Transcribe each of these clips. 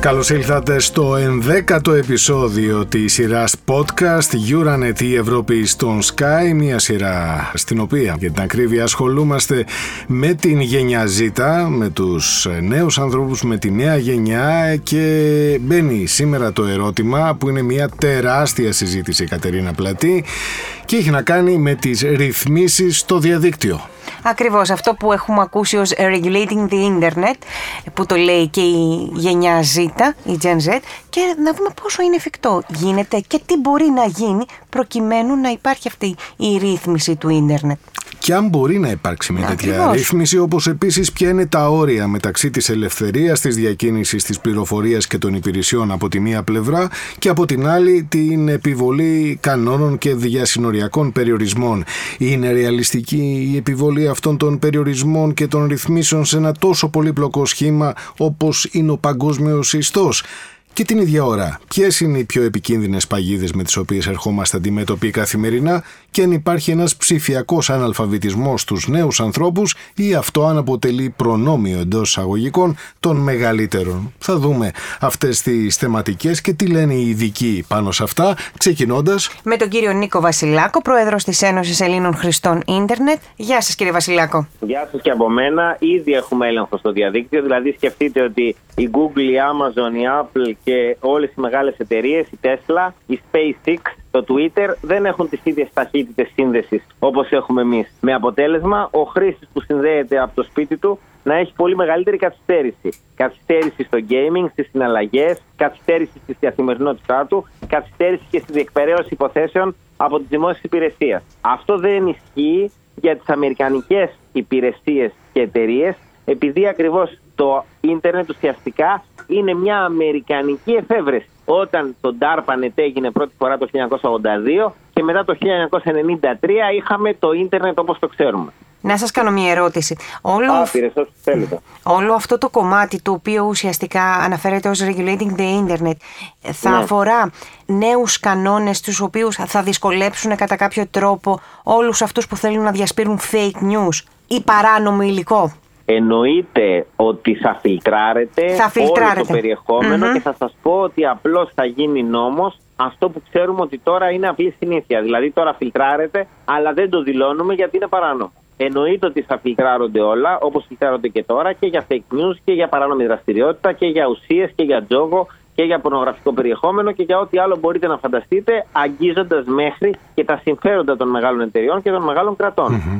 Καλώς ήλθατε στο ενδέκατο επεισόδιο της σειράς podcast Euronet η Ευρώπη στον Sky μια σειρά στην οποία για την ακρίβεια ασχολούμαστε με την γενιά Z με τους νέους ανθρώπους με τη νέα γενιά και μπαίνει σήμερα το ερώτημα που είναι μια τεράστια συζήτηση Κατερίνα Πλατή και έχει να κάνει με τις ρυθμίσεις στο διαδίκτυο. Ακριβώς αυτό που έχουμε ακούσει ως regulating the internet που το λέει και η γενιά Z, η Gen Z και να δούμε πόσο είναι εφικτό. Γίνεται και τι μπορεί να γίνει προκειμένου να υπάρχει αυτή η ρύθμιση του ίντερνετ και αν μπορεί να υπάρξει μια τέτοια ρύθμιση, όπως επίσης ποια είναι τα όρια μεταξύ της ελευθερίας της διακίνησης της πληροφορίας και των υπηρεσιών από τη μία πλευρά και από την άλλη την επιβολή κανόνων και διασυνοριακών περιορισμών. Είναι ρεαλιστική η επιβολή αυτών των περιορισμών και των ρυθμίσεων σε ένα τόσο πολύπλοκο σχήμα όπως είναι ο παγκόσμιος ιστός; Και την ίδια ώρα, ποιες είναι οι πιο επικίνδυνες παγίδες με τις οποίες ερχόμαστε αντιμέτωποι καθημερινά και αν υπάρχει ένας ψηφιακός αναλφαβητισμός στους νέους ανθρώπους ή αυτό αν αποτελεί προνόμιο εντός εισαγωγικών των μεγαλύτερων. Θα δούμε αυτές τις θεματικές και τι λένε οι ειδικοί πάνω σε αυτά, ξεκινώντας. Με τον κύριο Νίκο Βασιλάκο, πρόεδρος της Ένωσης Ελλήνων Χριστών Ίντερνετ. Γεια σας, κύριε Βασιλάκο. Γεια σας και από μένα. Ήδη έχουμε έλεγχο στο διαδίκτυο, δηλαδή σκεφτείτε ότι η Google, η Amazon, η Apple και όλες οι μεγάλες εταιρείες, η Tesla, η SpaceX, το Twitter δεν έχουν τις ίδιες ταχύτητες σύνδεσης όπως έχουμε εμείς. Με αποτέλεσμα, ο χρήστης που συνδέεται από το σπίτι του να έχει πολύ μεγαλύτερη καθυστέρηση. Καθυστέρηση στο gaming, στις συναλλαγές, καθυστέρηση στη καθημερινότητά του, καθυστέρηση και στη διεκπαιρέωση υποθέσεων από τις δημόσιες υπηρεσίες. Αυτό δεν ισχύει για τις αμερικανικές υπηρεσίες και εταιρείες, επειδή ακριβώς το ίντερνετ ουσιαστικά είναι μια αμερικανική εφεύρεση. Όταν το DARPANET έγινε πρώτη φορά το 1982 και μετά το 1993 είχαμε το ίντερνετ όπως το ξέρουμε. Να σας κάνω μια ερώτηση. Όλο, Α, όλο αυτό το κομμάτι το οποίο ουσιαστικά αναφέρεται ως regulating the internet θα ναι. αφορά νέους κανόνες τους οποίους θα δυσκολέψουν κατά κάποιο τρόπο όλους αυτούς που θέλουν να διασπείρουν fake news ή παράνομο υλικό; Εννοείται ότι θα φιλτράρετε, θα όλο το περιεχομενο και θα σας πω ότι απλώς θα γίνει νόμος αυτό που ξέρουμε ότι τώρα είναι απλή συνήθεια. Δηλαδή τώρα φιλτράρετε, αλλά δεν το δηλώνουμε γιατί είναι παράνομο. Εννοείται ότι θα φιλτράρονται όλα, όπως φιλτράρονται και τώρα, και για fake news και για παράνομη δραστηριότητα και για ουσίες και για τζόγο και για πορνογραφικό περιεχόμενο και για ό,τι άλλο μπορείτε να φανταστείτε, αγγίζοντας μέχρι και τα συμφέροντα των μεγάλων εταιριών και των μεγάλων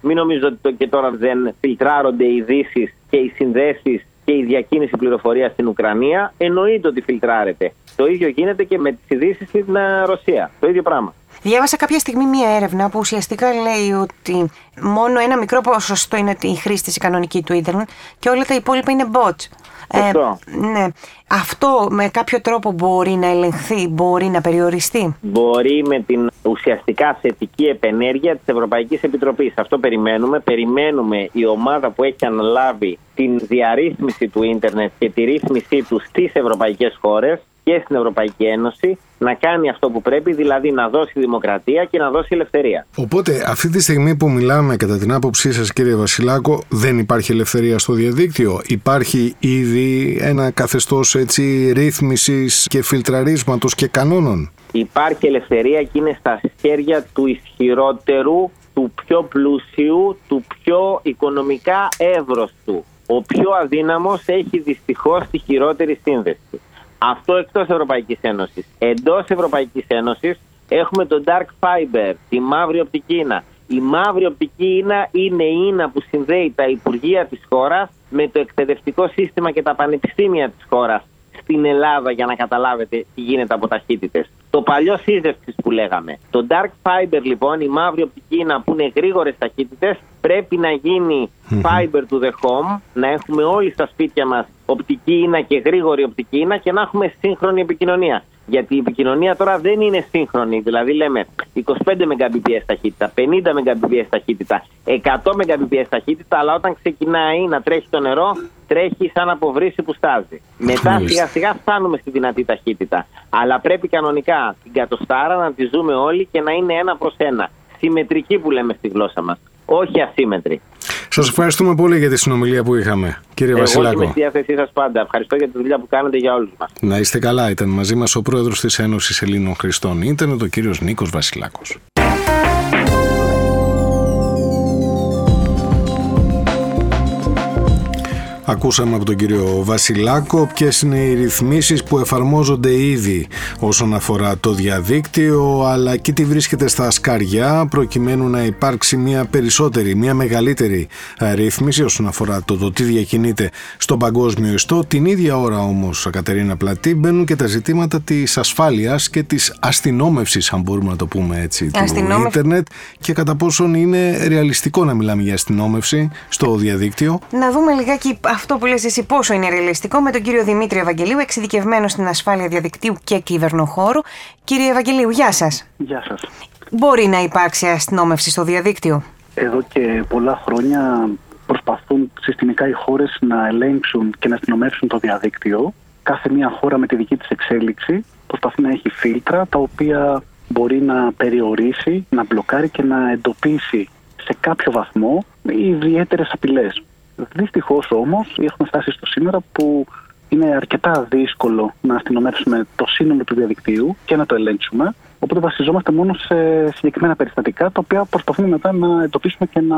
Μην νομίζετε ότι και τώρα δεν φιλτράρονται οι ειδήσεις και οι συνδέσεις και η διακίνηση πληροφορίας στην Ουκρανία. Εννοείται ότι φιλτράρεται. Το ίδιο γίνεται και με τις ειδήσεις στην ε, Ρωσία. Το ίδιο πράγμα. Διάβασα κάποια στιγμή μία έρευνα που ουσιαστικά λέει ότι μόνο ένα μικρό ποσοστό είναι η χρήση της κανονική του ίντερνετ και όλα τα υπόλοιπα είναι bots. Ε, ναι. Αυτό με κάποιο τρόπο μπορεί να ελεγχθεί, μπορεί να περιοριστεί; Μπορεί με την ουσιαστικά θετική επενέργεια της Ευρωπαϊκής Επιτροπής. Αυτό περιμένουμε. Περιμένουμε η ομάδα που έχει αναλάβει την διαρρύθμιση του ίντερνετ και τη ρύθμισή του στις ευρωπαϊκές χώρες και στην Ευρωπαϊκή Ένωση να κάνει αυτό που πρέπει, δηλαδή να δώσει δημοκρατία και να δώσει ελευθερία. Οπότε, αυτή τη στιγμή που μιλάμε, κατά την άποψή σας, κύριε Βασιλάκο, δεν υπάρχει ελευθερία στο διαδίκτυο; Υπάρχει ήδη ένα καθεστώς ρύθμισης και φιλτραρίσματος και κανόνων; Υπάρχει ελευθερία και είναι στα χέρια του ισχυρότερου, του πιο πλούσιου, του πιο οικονομικά εύρωστου. Ο πιο αδύναμος έχει δυστυχώς τη χειρότερη σύνδεση. Αυτό εκτός Ευρωπαϊκής Ένωσης. Εντός Ευρωπαϊκής Ένωσης έχουμε το Dark Fiber, τη μαύρη οπτική ίνα. Η μαύρη οπτική ίνα είναι η ίνα που συνδέει τα Υπουργεία της χώρας με το εκπαιδευτικό σύστημα και τα πανεπιστήμια της χώρας στην Ελλάδα για να καταλάβετε τι γίνεται από ταχύτητες. Το παλιό σύζευξη που λέγαμε. Το dark fiber λοιπόν, η μαύρη οπτική ίνα που είναι γρήγορες ταχύτητες, πρέπει να γίνει fiber to the home, να έχουμε όλοι στα σπίτια μας οπτική ίνα και γρήγορη οπτική ίνα και να έχουμε σύγχρονη επικοινωνία. Γιατί η επικοινωνία τώρα δεν είναι σύγχρονη. Δηλαδή λέμε 25 Mbps ταχύτητα, 50 Mbps ταχύτητα, 100 Mbps ταχύτητα, αλλά όταν ξεκινάει να τρέχει το νερό, τρέχει σαν από βρύση που στάζει. Μετά σιγά σιγά φτάνουμε στη δυνατή ταχύτητα. Αλλά πρέπει κανονικά την κατοστάρα να τη ζούμε όλοι και να είναι ένα προς ένα. Συμμετρική που λέμε στη γλώσσα μας. Όχι ασύμετρη. Σας ευχαριστούμε πολύ για τη συνομιλία που είχαμε, κύριε Εγώ Βασιλάκο. Εγώ είμαι στη διάθεσή σας πάντα. Ευχαριστώ για τη δουλειά που κάνετε για όλους μας. Να είστε καλά. Ήταν μαζί μας ο πρόεδρος της Ένωσης Ελλήνων Χριστών Ιντερνετ, ο κύριος Νίκος Βασιλάκος. Ακούσαμε από τον κύριο Βασιλάκο ποιες είναι οι ρυθμίσεις που εφαρμόζονται ήδη όσον αφορά το διαδίκτυο αλλά και τι βρίσκεται στα σκαριά προκειμένου να υπάρξει μια περισσότερη, μια μεγαλύτερη ρύθμιση όσον αφορά το, το τι διακινείται στον παγκόσμιο ιστό. Την ίδια ώρα όμως, Κατερίνα Πλατή, μπαίνουν και τα ζητήματα της ασφάλειας και της αστυνόμευσης, αν μπορούμε να το πούμε έτσι, του ίντερνετ και κατά πόσον είναι ρεαλιστικό να μιλάμε για αστυνόμευση στο διαδίκτυο. Να δούμε λιγάκι αυτό που λες εσύ πόσο είναι ρεαλιστικό με τον κύριο Δημήτρη Ευαγγελίου, εξειδικευμένο στην ασφάλεια διαδικτύου και κυβερνοχώρου. Κύριε Ευαγγελίου, γεια σας. Γεια σας. Μπορεί να υπάρξει αστυνόμευση στο διαδίκτυο; Εδώ και πολλά χρόνια προσπαθούν συστημικά οι χώρες να ελέγξουν και να αστυνομεύσουν το διαδίκτυο. Κάθε μια χώρα με τη δική της εξέλιξη προσπαθεί να έχει φίλτρα τα οποία μπορεί να περιορίσει, να μπλοκάρει και να εντοπίσει σε κάποιο βαθμό ιδιαίτερες απειλές. Δυστυχώς όμως έχουμε φτάσει στο σήμερα που είναι αρκετά δύσκολο να αστυνομεύσουμε το σύνολο του διαδικτύου και να το ελέγξουμε. Οπότε βασιζόμαστε μόνο σε συγκεκριμένα περιστατικά, τα οποία προσπαθούμε μετά να εντοπίσουμε και να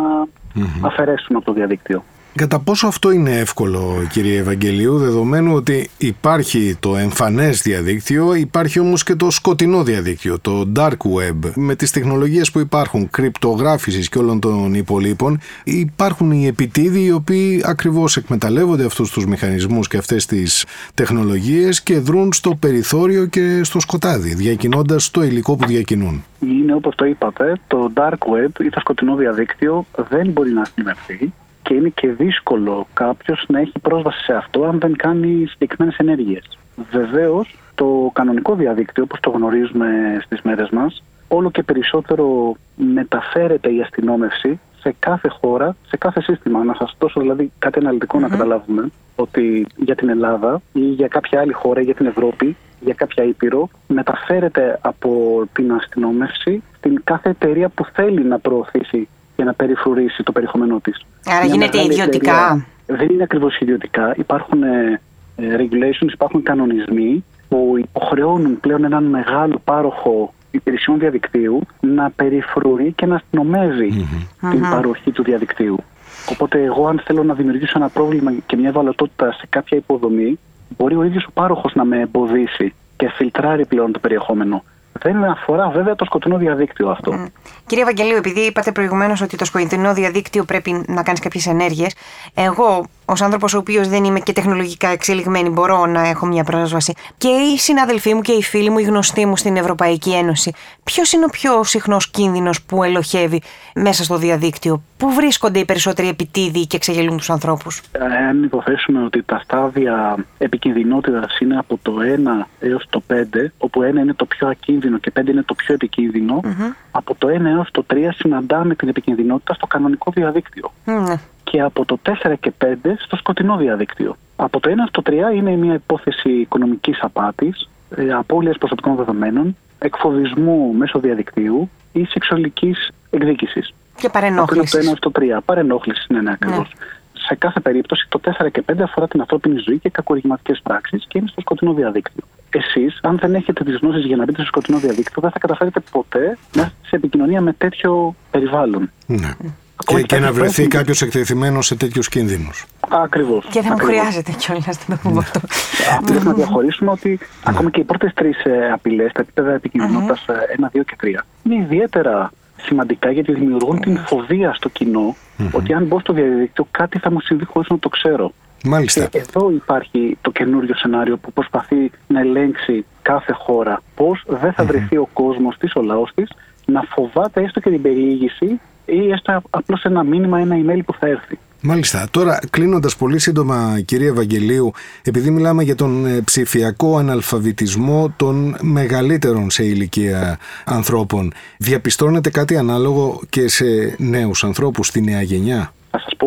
αφαιρέσουμε από το διαδίκτυο. Κατά πόσο αυτό είναι εύκολο κύριε Ευαγγελίου δεδομένου ότι υπάρχει το εμφανές διαδίκτυο υπάρχει όμως και το σκοτεινό διαδίκτυο, το dark web με τις τεχνολογίες που υπάρχουν κρυπτογράφησης και όλων των υπολείπων υπάρχουν οι επιτίδοι οι οποίοι ακριβώς εκμεταλλεύονται αυτούς τους μηχανισμούς και αυτές τις τεχνολογίες και δρούν στο περιθώριο και στο σκοτάδι διακινώντας το υλικό που διακινούν. Είναι όπως το είπατε, το dark web ή το σκοτεινό διαδίκτυο δεν μπορεί να αστυνομευτεί και είναι και δύσκολο κάποιος να έχει πρόσβαση σε αυτό αν δεν κάνει συγκεκριμένες ενέργειες. Βεβαίως, το κανονικό διαδίκτυο, όπως το γνωρίζουμε στις μέρες μας, όλο και περισσότερο μεταφέρεται η αστυνόμευση σε κάθε χώρα, σε κάθε σύστημα. Να σας δώσω δηλαδή κάτι να καταλάβουμε ότι για την Ελλάδα ή για κάποια άλλη χώρα, για την Ευρώπη, για κάποια ήπειρο, μεταφέρεται από την αστυνόμευση στην κάθε εταιρεία που θέλει να προωθήσει για να περιφρουρήσει το περιεχόμενό της. Άρα γίνεται ιδιωτικά. δεν είναι ακριβώς ιδιωτικά. Υπάρχουν ε, ε, regulations, υπάρχουν κανονισμοί που υποχρεώνουν πλέον έναν μεγάλο πάροχο υπηρεσιών διαδικτύου να περιφρουρεί και να αστυνομεζει την παροχή του διαδικτύου. Οπότε, εγώ, αν θέλω να δημιουργήσω ένα πρόβλημα και μια ευαλωτότητα σε κάποια υποδομή, μπορεί ο ίδιος ο πάροχος να με εμποδίσει και φιλτράρει πλέον το περιεχόμενο. Δεν αφορά βέβαια το σκοτεινό διαδίκτυο αυτό. Mm. Κύριε Βαγγελίου, επειδή είπατε προηγουμένως ότι το σκοτεινό διαδίκτυο πρέπει να κάνει κάποιες ενέργειες, εγώ ως άνθρωπος ο οποίος δεν είμαι και τεχνολογικά εξελιγμένη, μπορώ να έχω μια πρόσβαση. Και οι συναδελφοί μου και οι φίλοι μου, οι γνωστοί μου στην Ευρωπαϊκή Ένωση, ποιος είναι ο πιο συχνός κίνδυνος που ελοχεύει μέσα στο διαδίκτυο, Πού βρίσκονται οι περισσότεροι επιτίδιοι και εξεγελούν τους ανθρώπους; Αν υποθέσουμε ότι τα στάδια επικινδυνότητας είναι από το 1 έως το 5, όπου 1 είναι το πιο ακίνδυνο και 5 είναι το πιο επικίνδυνο, από το 1 έως το 3 συναντάμε την επικινδυνότητα στο κανονικό διαδίκτυο. Mm και από το 4 και 5 στο σκοτεινό διαδίκτυο. Από το 1 στο 3 είναι μια υπόθεση οικονομικής απάτης, ε, απώλειας προσωπικών δεδομένων, εκφοβισμού μέσω διαδικτύου ή σεξουαλικής εκδίκησης. Και παρενόχλησης. Από το 1 στο 3. Παρενόχλησης, ναι, ναι, ακριβώς. Ναι. Σε κάθε περίπτωση, το 4 και 5 αφορά την ανθρώπινη ζωή και κακοργηματικέ πράξεις και είναι στο σκοτεινό διαδίκτυο. Εσείς, αν δεν έχετε τις γνώσεις για να μπείτε στο σκοτεινό διαδίκτυο, δεν θα καταφέρετε ποτέ να είστε σε επικοινωνία με τέτοιο περιβάλλον. Ναι. Και, και να βρεθεί κάποιος εκτεθειμένος σε τέτοιους κινδύνου. Ακριβώς. Και δεν μου χρειάζεται κιόλας να το πούμε αυτό. Πρέπει να διαχωρίσουμε ότι ναι. ακόμα και οι πρώτες τρεις ε, απειλές, τα επίπεδα επικινδυνότητα 1, 2 και 3, είναι ιδιαίτερα σημαντικά γιατί δημιουργούν την φοβία στο κοινο ότι αν μπω στο διαδίκτυο κάτι θα μου συμβεί χωρίς να το ξέρω. Μάλιστα. Και εδώ υπάρχει το καινούριο σενάριο που προσπαθεί να ελέγξει κάθε χώρα πώς δεν θα βρεθεί ο κόσμος της, ο λαός της, να φοβάται έστω και την περιήγηση ή έστω απλώς ένα μήνυμα, ένα email που θα έρθει. Μάλιστα. Τώρα, κλείνοντας πολύ σύντομα, κυρία Ευαγγελίου, επειδή μιλάμε για τον ε, ψηφιακό αναλφαβητισμό των μεγαλύτερων σε ηλικία ανθρώπων, διαπιστώνεται κάτι ανάλογο και σε νέους ανθρώπους, στη νέα γενιά;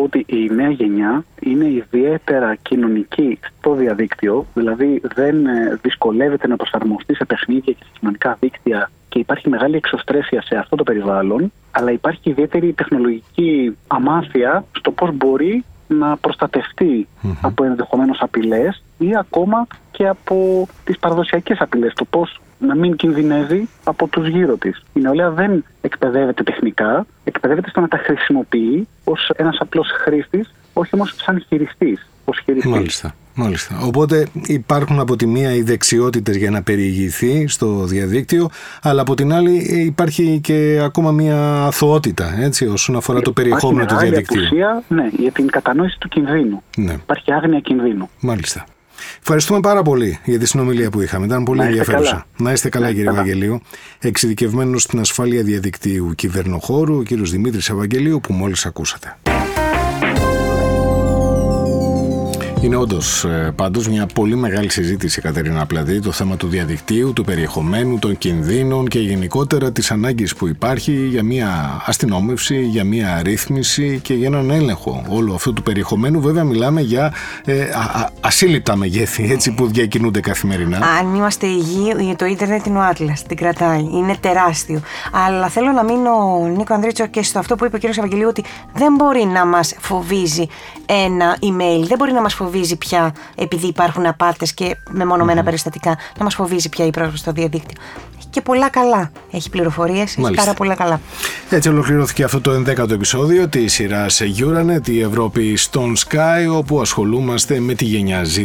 Θα σα πω πω ότι η νέα γενιά είναι ιδιαίτερα κοινωνική στο διαδίκτυο, δηλαδή δεν ε, δυσκολεύεται να προσαρμοστεί σε παιχνίδια και σε κοινωνικά δίκτυα και υπάρχει μεγάλη εξωστρέφεια σε αυτό το περιβάλλον, αλλά υπάρχει ιδιαίτερη τεχνολογική αμάθεια στο πώς μπορεί να προστατευτεί από ενδεχομένως απειλές ή ακόμα και από τις παραδοσιακές απειλές. Το πώς να μην κινδυνεύει από τους γύρω της. Η νεολαία δεν εκπαιδεύεται τεχνικά, εκπαιδεύεται στο να τα χρησιμοποιεί ως ένας απλός χρήστης, όχι όμως σαν χειριστής. Μάλιστα. Μάλιστα. Οπότε υπάρχουν από τη μία οι δεξιότητες για να περιηγηθεί στο διαδίκτυο, αλλά από την άλλη υπάρχει και ακόμα μια αθωότητα έτσι, όσον αφορά το περιεχόμενο του διαδικτύου. Απουσία, ναι, για την κατανόηση του κινδύνου. Ναι. Υπάρχει άγνοια κινδύνου. Μάλιστα. Ευχαριστούμε πάρα πολύ για τη συνομιλία που είχαμε. Ήταν πολύ ενδιαφέρουσα. Να είστε καλά, κύριε Ευαγγελίου. Εξειδικευμένος στην ασφάλεια διαδικτύου κυβερνοχώρου, ο κύριος Δημήτρης Ευαγγελίου, που μόλις ακούσατε. Είναι όντως ε, πάντως μια πολύ μεγάλη συζήτηση, Κατερίνα Πλαδί, το θέμα του διαδικτύου, του περιεχομένου, των κινδύνων και γενικότερα της ανάγκης που υπάρχει για μια αστυνόμευση, για μια ρύθμιση και για έναν έλεγχο όλου αυτού του περιεχομένου. Βέβαια, μιλάμε για ε, α, ασύλληπτα μεγέθη έτσι, που διακινούνται καθημερινά. Αν είμαστε υγιείς, το ίντερνετ είναι ο Άτλας, την κρατάει. Είναι τεράστιο. Αλλά θέλω να μείνω, Νίκο Ανδρίτσο, και στο αυτό που είπε ο κ. Ευαγγελίου, ότι δεν μπορεί να μας φοβίζει ένα email, δεν μπορεί να μας φοβίζει φοβίζει πια, επειδή υπάρχουν απάτες και μεμονωμένα mm-hmm. περιστατικά, να μας φοβίζει πια η πρόσβαση στο διαδίκτυο. Έχει και πολλά καλά. Έχει πληροφορίες, έχει πάρα πολλά καλά. Έτσι ολοκληρώθηκε αυτό το 11ο επεισόδιο της σειράς Euronet, η Ευρώπη στον Sky, όπου ασχολούμαστε με τη γενιά Z.